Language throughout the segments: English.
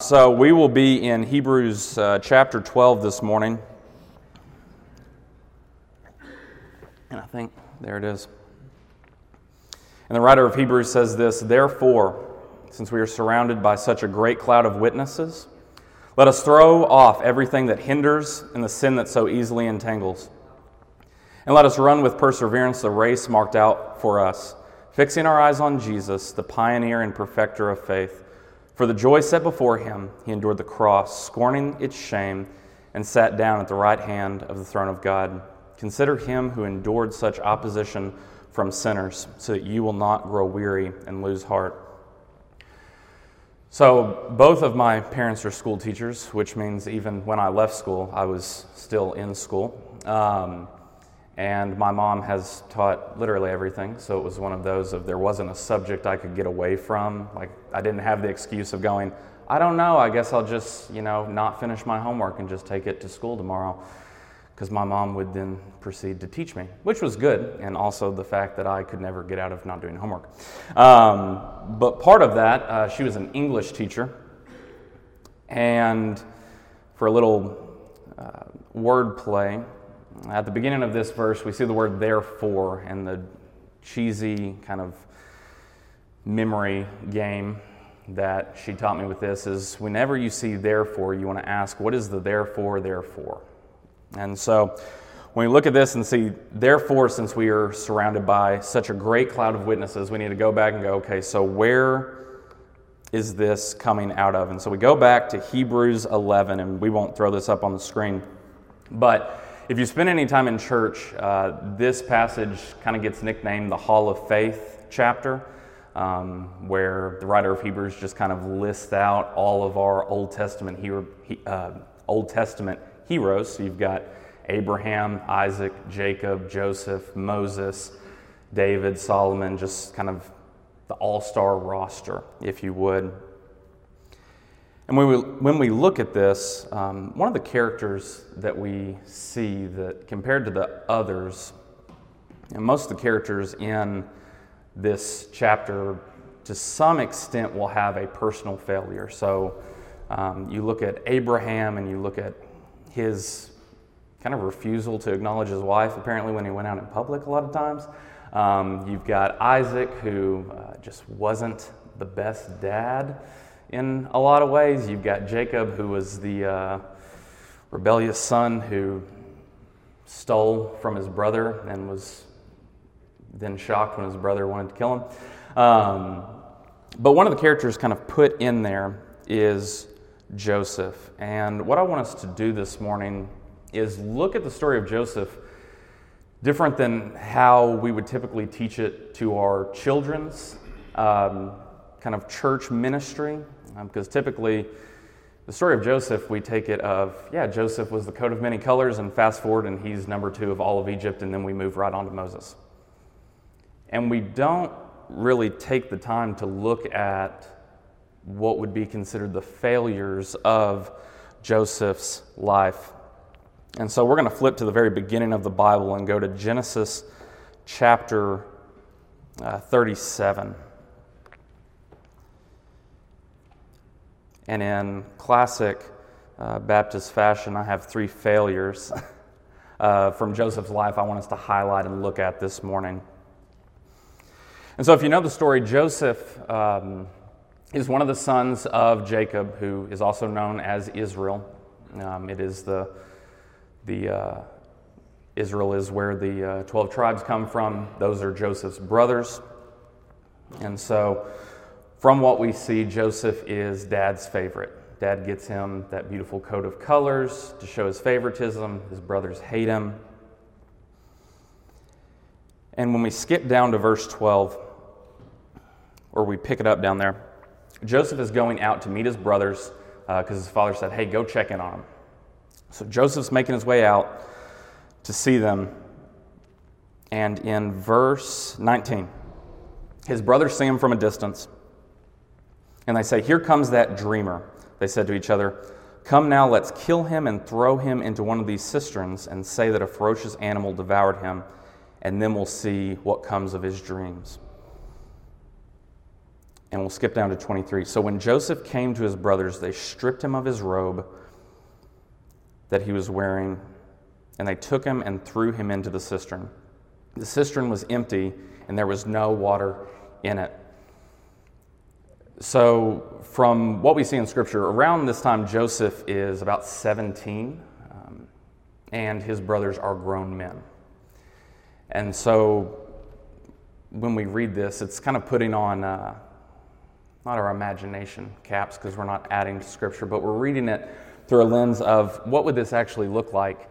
So we will be in Hebrews uh, chapter 12 this morning. And I think there it is. And the writer of Hebrews says this Therefore, since we are surrounded by such a great cloud of witnesses, let us throw off everything that hinders and the sin that so easily entangles. And let us run with perseverance the race marked out for us, fixing our eyes on Jesus, the pioneer and perfecter of faith for the joy set before him, he endured the cross, scorning its shame, and sat down at the right hand of the throne of God. Consider him who endured such opposition from sinners, so that you will not grow weary and lose heart. So, both of my parents are school teachers, which means even when I left school, I was still in school. Um, and my mom has taught literally everything, so it was one of those of there wasn't a subject I could get away from. Like I didn't have the excuse of going, I don't know, I guess I'll just, you know, not finish my homework and just take it to school tomorrow. Because my mom would then proceed to teach me, which was good, and also the fact that I could never get out of not doing homework. Um, but part of that, uh, she was an English teacher, and for a little uh, word play, at the beginning of this verse, we see the word therefore and the cheesy kind of memory game that she taught me with this is whenever you see therefore, you want to ask, what is the therefore, therefore? And so when we look at this and see, therefore, since we are surrounded by such a great cloud of witnesses, we need to go back and go, okay, so where is this coming out of? And so we go back to Hebrews 11, and we won't throw this up on the screen, but if you spend any time in church, uh, this passage kind of gets nicknamed the Hall of Faith chapter, um, where the writer of Hebrews just kind of lists out all of our Old Testament hero, uh, Old Testament heroes. So you've got Abraham, Isaac, Jacob, Joseph, Moses, David, Solomon, just kind of the all star roster, if you would. And when we, when we look at this, um, one of the characters that we see that compared to the others, and most of the characters in this chapter to some extent will have a personal failure. So um, you look at Abraham and you look at his kind of refusal to acknowledge his wife, apparently, when he went out in public a lot of times. Um, you've got Isaac, who uh, just wasn't the best dad in a lot of ways. You've got Jacob, who was the uh, rebellious son who stole from his brother and was then shocked when his brother wanted to kill him. Um, but one of the characters kind of put in there is Joseph. And what I want us to do this morning is look at the story of Joseph different than how we would typically teach it to our children's um, kind of church ministry because um, typically, the story of Joseph, we take it of, yeah, Joseph was the coat of many colors, and fast forward, and he's number two of all of Egypt, and then we move right on to Moses. And we don't really take the time to look at what would be considered the failures of Joseph's life. And so we're going to flip to the very beginning of the Bible and go to Genesis chapter uh, 37. And in classic uh, Baptist fashion, I have three failures uh, from Joseph's life I want us to highlight and look at this morning. And so, if you know the story, Joseph um, is one of the sons of Jacob, who is also known as Israel. Um, it is the, the uh, Israel is where the uh, 12 tribes come from. Those are Joseph's brothers. And so, from what we see, Joseph is dad's favorite. Dad gets him that beautiful coat of colors to show his favoritism. His brothers hate him. And when we skip down to verse 12, or we pick it up down there, Joseph is going out to meet his brothers because uh, his father said, Hey, go check in on them. So Joseph's making his way out to see them. And in verse 19, his brothers see him from a distance. And they say, Here comes that dreamer. They said to each other, Come now, let's kill him and throw him into one of these cisterns and say that a ferocious animal devoured him, and then we'll see what comes of his dreams. And we'll skip down to 23. So when Joseph came to his brothers, they stripped him of his robe that he was wearing, and they took him and threw him into the cistern. The cistern was empty, and there was no water in it. So, from what we see in Scripture, around this time, Joseph is about 17, um, and his brothers are grown men. And so, when we read this, it's kind of putting on uh, not our imagination caps because we're not adding to Scripture, but we're reading it through a lens of what would this actually look like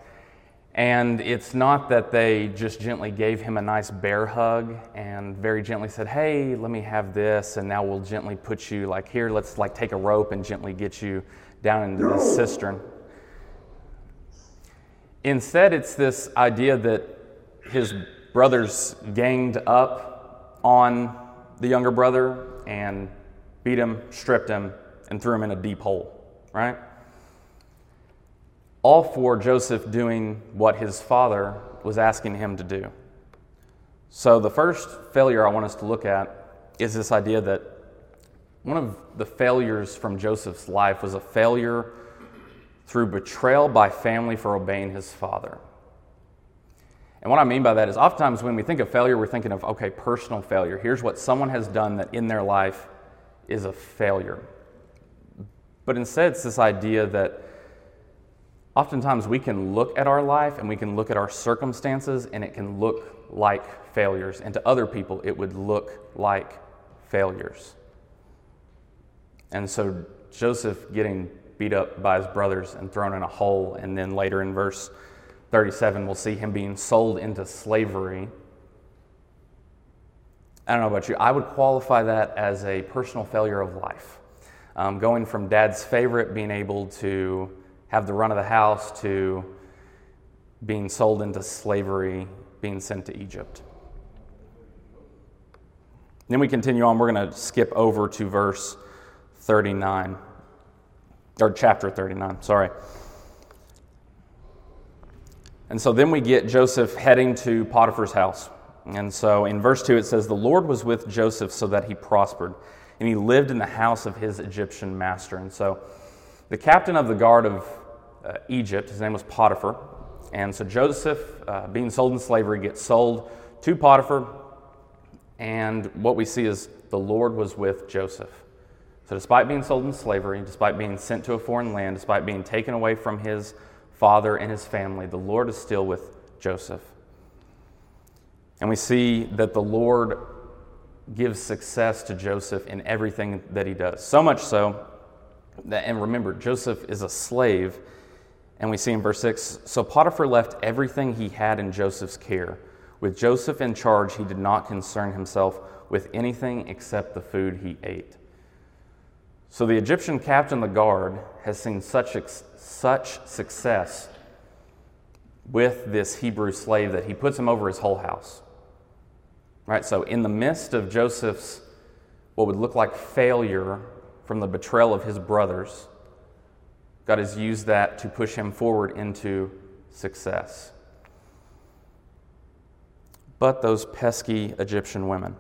and it's not that they just gently gave him a nice bear hug and very gently said, Hey, let me have this, and now we'll gently put you like here, let's like take a rope and gently get you down into this cistern. Instead, it's this idea that his brothers ganged up on the younger brother and beat him, stripped him, and threw him in a deep hole, right? All for Joseph doing what his father was asking him to do. So, the first failure I want us to look at is this idea that one of the failures from Joseph's life was a failure through betrayal by family for obeying his father. And what I mean by that is, oftentimes when we think of failure, we're thinking of, okay, personal failure. Here's what someone has done that in their life is a failure. But instead, it's this idea that Oftentimes, we can look at our life and we can look at our circumstances, and it can look like failures. And to other people, it would look like failures. And so, Joseph getting beat up by his brothers and thrown in a hole, and then later in verse 37, we'll see him being sold into slavery. I don't know about you, I would qualify that as a personal failure of life. Um, going from dad's favorite, being able to have the run of the house to being sold into slavery, being sent to Egypt. Then we continue on. We're going to skip over to verse 39, or chapter 39, sorry. And so then we get Joseph heading to Potiphar's house. And so in verse 2 it says, The Lord was with Joseph so that he prospered, and he lived in the house of his Egyptian master. And so the captain of the guard of uh, Egypt, his name was Potiphar. And so Joseph, uh, being sold in slavery, gets sold to Potiphar. And what we see is the Lord was with Joseph. So, despite being sold in slavery, despite being sent to a foreign land, despite being taken away from his father and his family, the Lord is still with Joseph. And we see that the Lord gives success to Joseph in everything that he does. So much so and remember, Joseph is a slave and we see in verse 6 So Potiphar left everything he had in Joseph's care. With Joseph in charge, he did not concern himself with anything except the food he ate. So the Egyptian captain the guard has seen such, such success with this Hebrew slave that he puts him over his whole house. Right? So, in the midst of Joseph's what would look like failure from the betrayal of his brothers, God has used that to push him forward into success. But those pesky Egyptian women.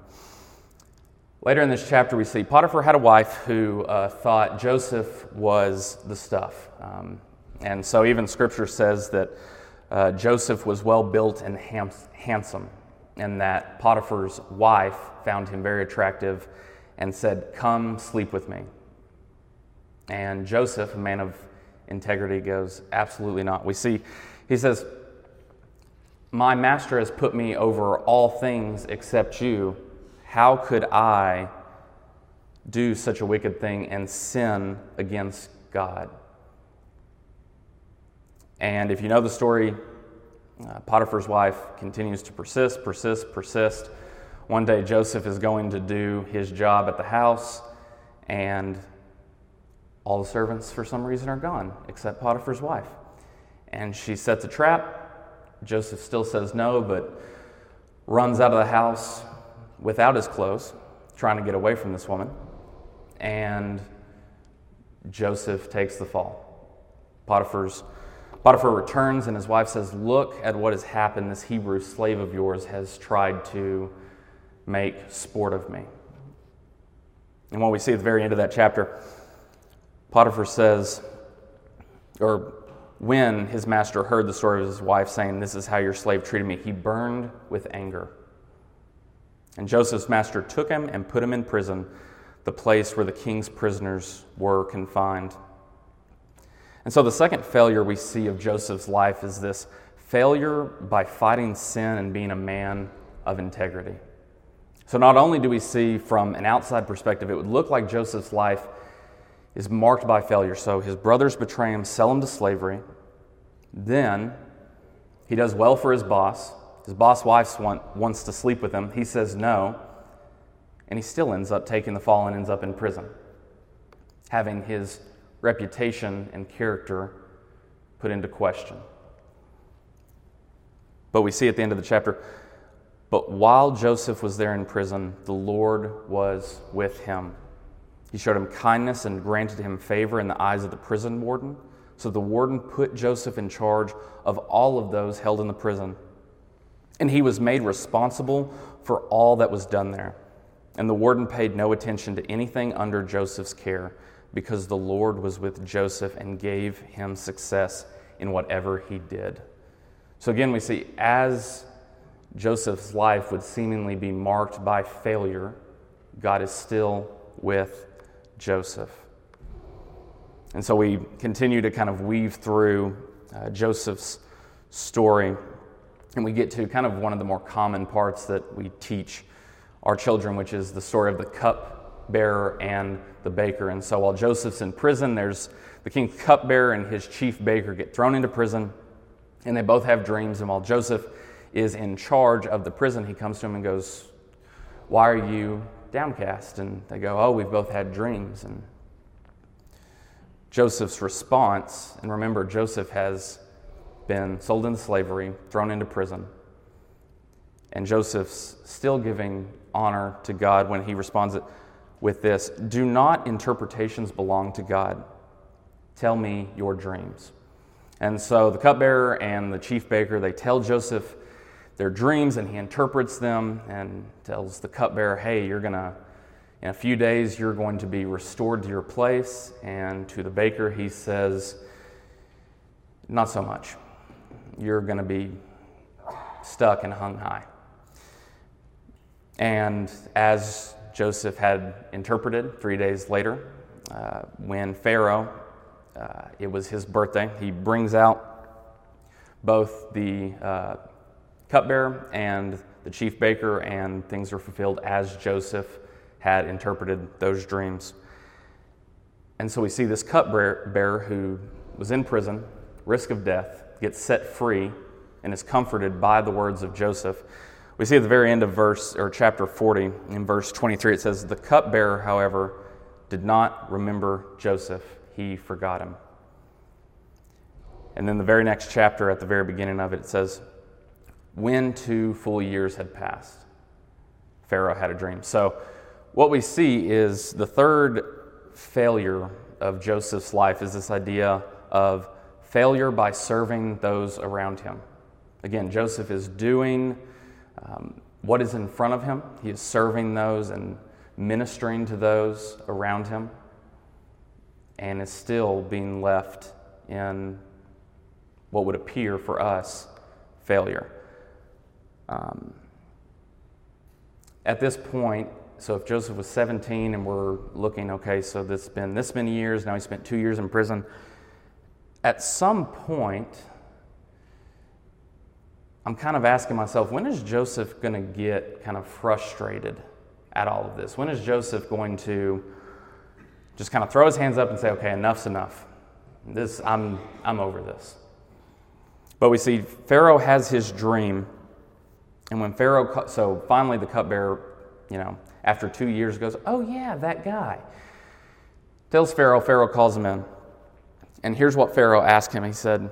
Later in this chapter, we see Potiphar had a wife who uh, thought Joseph was the stuff. Um, and so, even scripture says that uh, Joseph was well built and ham- handsome, and that Potiphar's wife found him very attractive and said, Come sleep with me. And Joseph, a man of integrity goes, absolutely not. We see, he says, My master has put me over all things except you. How could I do such a wicked thing and sin against God? And if you know the story, uh, Potiphar's wife continues to persist, persist, persist. One day, Joseph is going to do his job at the house, and all the servants, for some reason, are gone, except Potiphar's wife. And she sets a trap. Joseph still says no, but runs out of the house without his clothes, trying to get away from this woman. And Joseph takes the fall. Potiphar's Potiphar returns and his wife says, Look at what has happened. This Hebrew slave of yours has tried to make sport of me. And what we see at the very end of that chapter, Potiphar says, or when his master heard the story of his wife saying, This is how your slave treated me, he burned with anger. And Joseph's master took him and put him in prison, the place where the king's prisoners were confined. And so the second failure we see of Joseph's life is this failure by fighting sin and being a man of integrity. So not only do we see from an outside perspective, it would look like Joseph's life is marked by failure. So his brothers betray him, sell him to slavery. Then he does well for his boss. His boss wife want, wants to sleep with him. He says no. And he still ends up taking the fall and ends up in prison, having his reputation and character put into question. But we see at the end of the chapter, but while Joseph was there in prison, the Lord was with him. He showed him kindness and granted him favor in the eyes of the prison warden. So the warden put Joseph in charge of all of those held in the prison. And he was made responsible for all that was done there. And the warden paid no attention to anything under Joseph's care because the Lord was with Joseph and gave him success in whatever he did. So again, we see as Joseph's life would seemingly be marked by failure, God is still with Joseph. And so we continue to kind of weave through uh, Joseph's story, and we get to kind of one of the more common parts that we teach our children, which is the story of the cupbearer and the baker. And so while Joseph's in prison, there's the king's cupbearer and his chief baker get thrown into prison, and they both have dreams. And while Joseph is in charge of the prison, he comes to him and goes, Why are you downcast? And they go, Oh, we've both had dreams. And Joseph's response, and remember, Joseph has been sold into slavery, thrown into prison. And Joseph's still giving honor to God when he responds with this Do not interpretations belong to God? Tell me your dreams. And so the cupbearer and the chief baker, they tell Joseph their dreams and he interprets them and tells the cupbearer, hey, you're going to, in a few days, you're going to be restored to your place. And to the baker, he says, not so much. You're going to be stuck and hung high. And as Joseph had interpreted three days later, uh, when Pharaoh, uh, it was his birthday, he brings out both the uh, cupbearer and the chief baker, and things are fulfilled as Joseph had interpreted those dreams. And so we see this cupbearer who was in prison, risk of death, gets set free, and is comforted by the words of Joseph. We see at the very end of verse or chapter 40, in verse 23, it says, The cupbearer, however, did not remember Joseph, he forgot him. And then the very next chapter, at the very beginning of it, it says, when two full years had passed. Pharaoh had a dream. So, what we see is the third failure of Joseph's life is this idea of failure by serving those around him. Again, Joseph is doing um, what is in front of him, he is serving those and ministering to those around him, and is still being left in what would appear for us failure. Um, at this point, so if Joseph was 17 and we're looking, okay, so this has been this many years, now he spent two years in prison. At some point, I'm kind of asking myself, when is Joseph going to get kind of frustrated at all of this? When is Joseph going to just kind of throw his hands up and say, okay, enough's enough? This, I'm, I'm over this. But we see Pharaoh has his dream and when Pharaoh, so finally the cupbearer, you know, after two years goes, Oh, yeah, that guy. Tells Pharaoh, Pharaoh calls him in. And here's what Pharaoh asked him He said,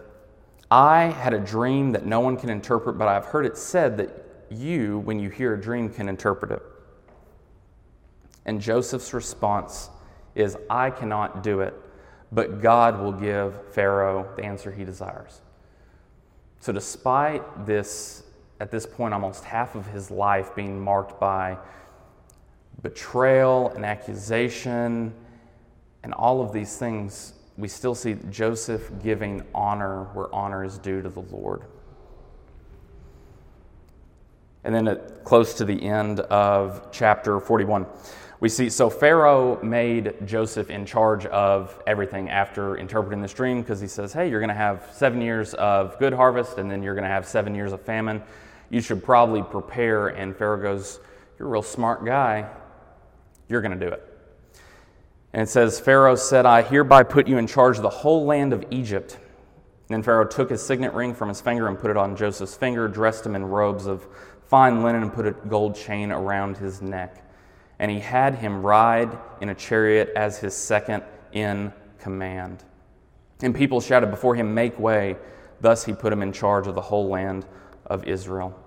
I had a dream that no one can interpret, but I've heard it said that you, when you hear a dream, can interpret it. And Joseph's response is, I cannot do it, but God will give Pharaoh the answer he desires. So, despite this at this point almost half of his life being marked by betrayal and accusation and all of these things, we still see Joseph giving honor where honor is due to the Lord. And then at, close to the end of chapter 41, we see so Pharaoh made Joseph in charge of everything after interpreting this dream because he says, Hey, you're going to have seven years of good harvest and then you're going to have seven years of famine. You should probably prepare. And Pharaoh goes, You're a real smart guy. You're going to do it. And it says, Pharaoh said, I hereby put you in charge of the whole land of Egypt. Then Pharaoh took his signet ring from his finger and put it on Joseph's finger, dressed him in robes of fine linen, and put a gold chain around his neck. And he had him ride in a chariot as his second in command. And people shouted before him, Make way. Thus he put him in charge of the whole land of Israel.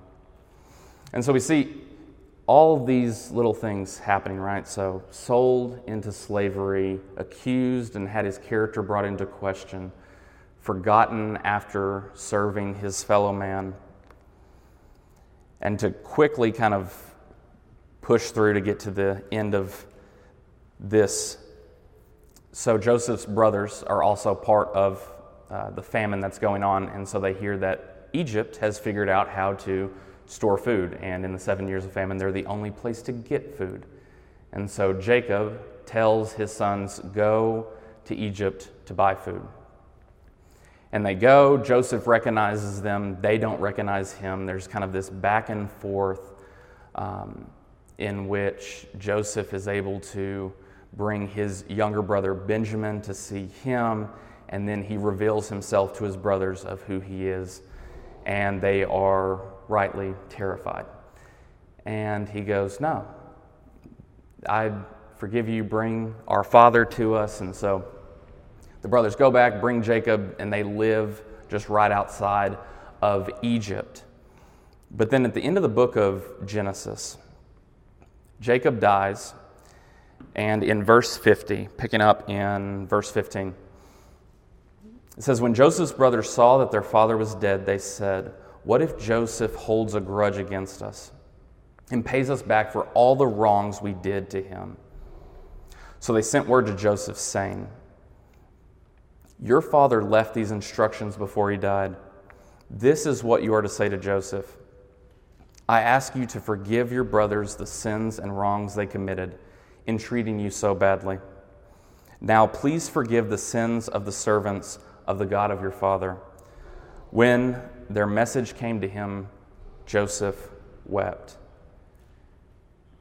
And so we see all these little things happening, right? So, sold into slavery, accused and had his character brought into question, forgotten after serving his fellow man, and to quickly kind of push through to get to the end of this. So, Joseph's brothers are also part of uh, the famine that's going on, and so they hear that Egypt has figured out how to store food. And in the seven years of famine, they're the only place to get food. And so Jacob tells his sons, Go to Egypt to buy food. And they go. Joseph recognizes them. They don't recognize him. There's kind of this back and forth um, in which Joseph is able to bring his younger brother Benjamin to see him. And then he reveals himself to his brothers of who he is. And they are rightly terrified. And he goes, No, I forgive you, bring our father to us. And so the brothers go back, bring Jacob, and they live just right outside of Egypt. But then at the end of the book of Genesis, Jacob dies, and in verse 50, picking up in verse 15, it says, When Joseph's brothers saw that their father was dead, they said, what if Joseph holds a grudge against us and pays us back for all the wrongs we did to him? So they sent word to Joseph saying, Your father left these instructions before he died. This is what you are to say to Joseph I ask you to forgive your brothers the sins and wrongs they committed in treating you so badly. Now, please forgive the sins of the servants of the God of your father. When their message came to him, Joseph wept.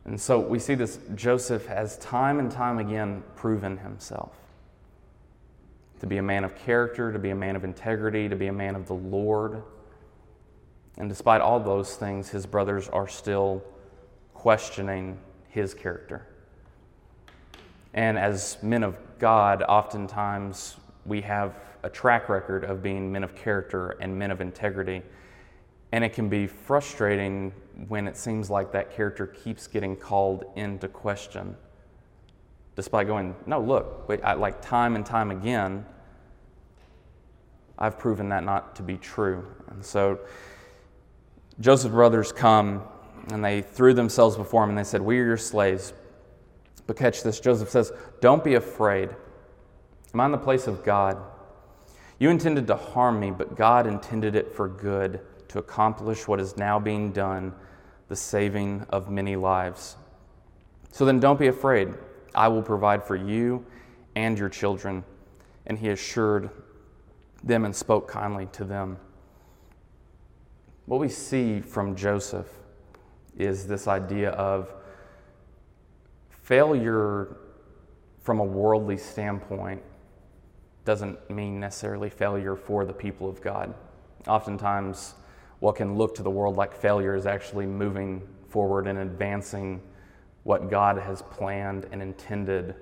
And so we see this Joseph has time and time again proven himself to be a man of character, to be a man of integrity, to be a man of the Lord. And despite all those things, his brothers are still questioning his character. And as men of God, oftentimes we have a track record of being men of character and men of integrity. And it can be frustrating when it seems like that character keeps getting called into question. Despite going, no, look, I, like time and time again, I've proven that not to be true. And so Joseph's brothers come and they threw themselves before him and they said, We are your slaves. But catch this Joseph says, Don't be afraid. Am I in the place of God? You intended to harm me, but God intended it for good to accomplish what is now being done, the saving of many lives. So then don't be afraid. I will provide for you and your children. And he assured them and spoke kindly to them. What we see from Joseph is this idea of failure from a worldly standpoint doesn't mean necessarily failure for the people of God. Oftentimes, what can look to the world like failure is actually moving forward and advancing what God has planned and intended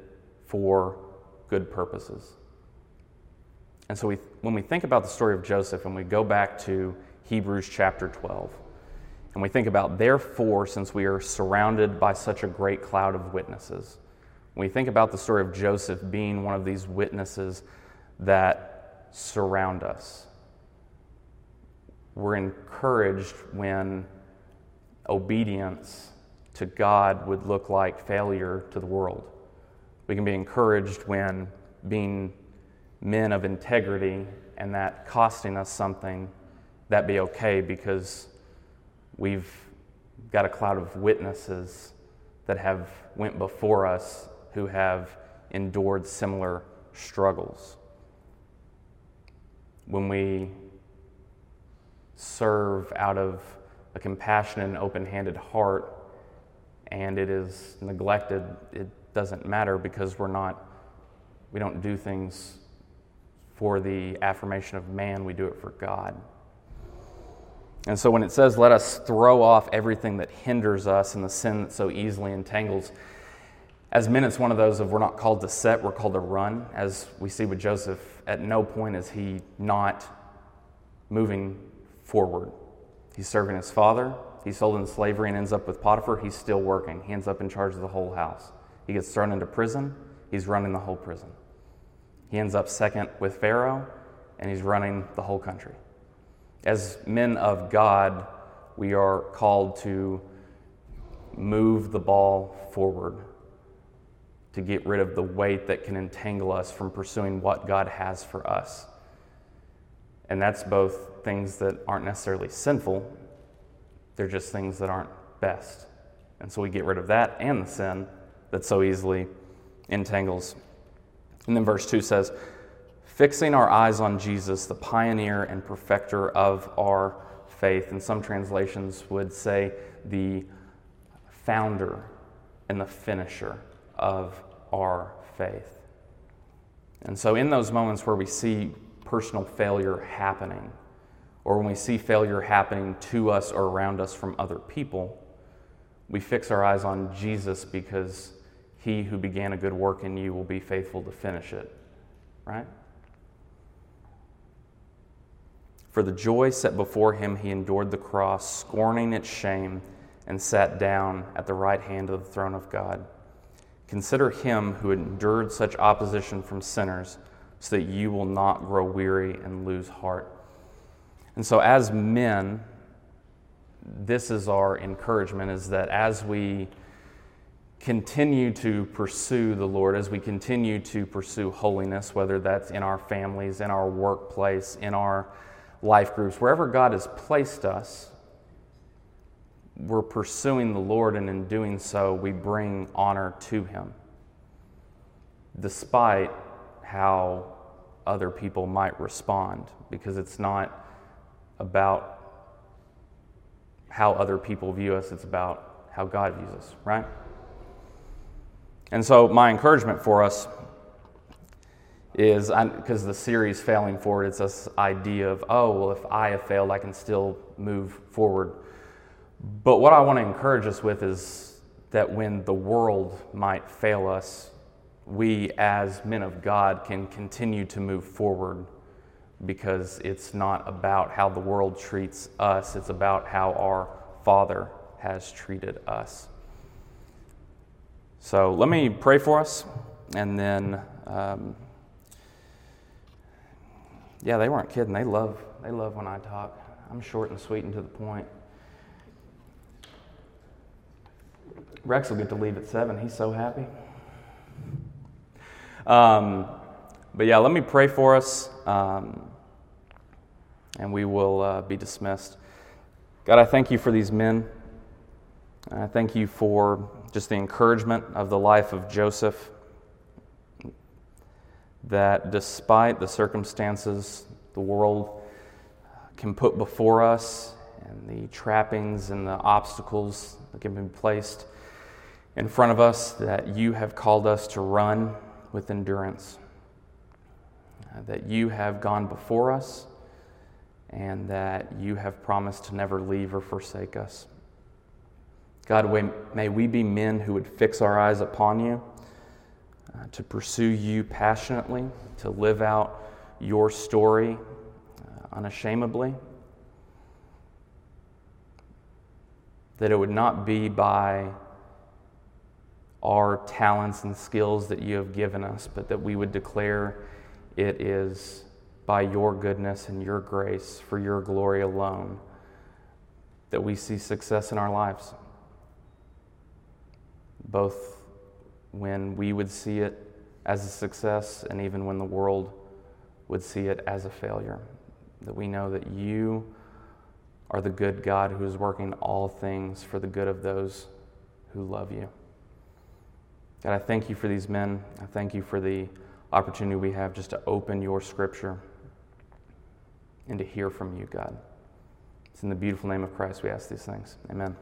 for good purposes. And so, we, when we think about the story of Joseph and we go back to Hebrews chapter 12, and we think about, therefore, since we are surrounded by such a great cloud of witnesses, when we think about the story of Joseph being one of these witnesses that surround us. We're encouraged when obedience to God would look like failure to the world. We can be encouraged when being men of integrity and that costing us something, that be okay because we've got a cloud of witnesses that have went before us who have endured similar struggles. When we serve out of a compassionate and open handed heart and it is neglected, it doesn't matter because we're not, we don't do things for the affirmation of man, we do it for God. And so when it says, let us throw off everything that hinders us and the sin that so easily entangles, as men, it's one of those of we're not called to set, we're called to run. As we see with Joseph, at no point is he not moving forward. He's serving his father. He's sold into slavery and ends up with Potiphar. He's still working. He ends up in charge of the whole house. He gets thrown into prison. He's running the whole prison. He ends up second with Pharaoh, and he's running the whole country. As men of God, we are called to move the ball forward, to get rid of the weight that can entangle us from pursuing what God has for us. And that's both things that aren't necessarily sinful, they're just things that aren't best. And so we get rid of that and the sin that so easily entangles. And then verse 2 says, fixing our eyes on Jesus, the pioneer and perfecter of our faith. And some translations would say the founder and the finisher of our faith. And so, in those moments where we see personal failure happening, or when we see failure happening to us or around us from other people, we fix our eyes on Jesus because he who began a good work in you will be faithful to finish it. Right? For the joy set before him, he endured the cross, scorning its shame, and sat down at the right hand of the throne of God. Consider him who endured such opposition from sinners, so that you will not grow weary and lose heart. And so, as men, this is our encouragement is that as we continue to pursue the Lord, as we continue to pursue holiness, whether that's in our families, in our workplace, in our life groups, wherever God has placed us, we're pursuing the Lord, and in doing so, we bring honor to Him, despite how other people might respond, because it's not about how other people view us, it's about how God views us, right? And so, my encouragement for us is because the series failing forward, it's this idea of, oh, well, if I have failed, I can still move forward. But what I want to encourage us with is that when the world might fail us, we as men of God can continue to move forward because it's not about how the world treats us, it's about how our Father has treated us. So let me pray for us, and then, um, yeah, they weren't kidding. They love, they love when I talk. I'm short and sweet and to the point. Rex will get to leave at seven. He's so happy. Um, but yeah, let me pray for us, um, and we will uh, be dismissed. God, I thank you for these men. I thank you for just the encouragement of the life of Joseph. That despite the circumstances the world can put before us, and the trappings and the obstacles that have been placed in front of us, that you have called us to run with endurance, uh, that you have gone before us, and that you have promised to never leave or forsake us. God, may we be men who would fix our eyes upon you, uh, to pursue you passionately, to live out your story uh, unashamedly. That it would not be by our talents and skills that you have given us, but that we would declare it is by your goodness and your grace for your glory alone that we see success in our lives. both when we would see it as a success and even when the world would see it as a failure. That we know that you are the good God who is working all things for the good of those who love you. God, I thank you for these men. I thank you for the opportunity we have just to open your scripture and to hear from you, God. It's in the beautiful name of Christ we ask these things. Amen.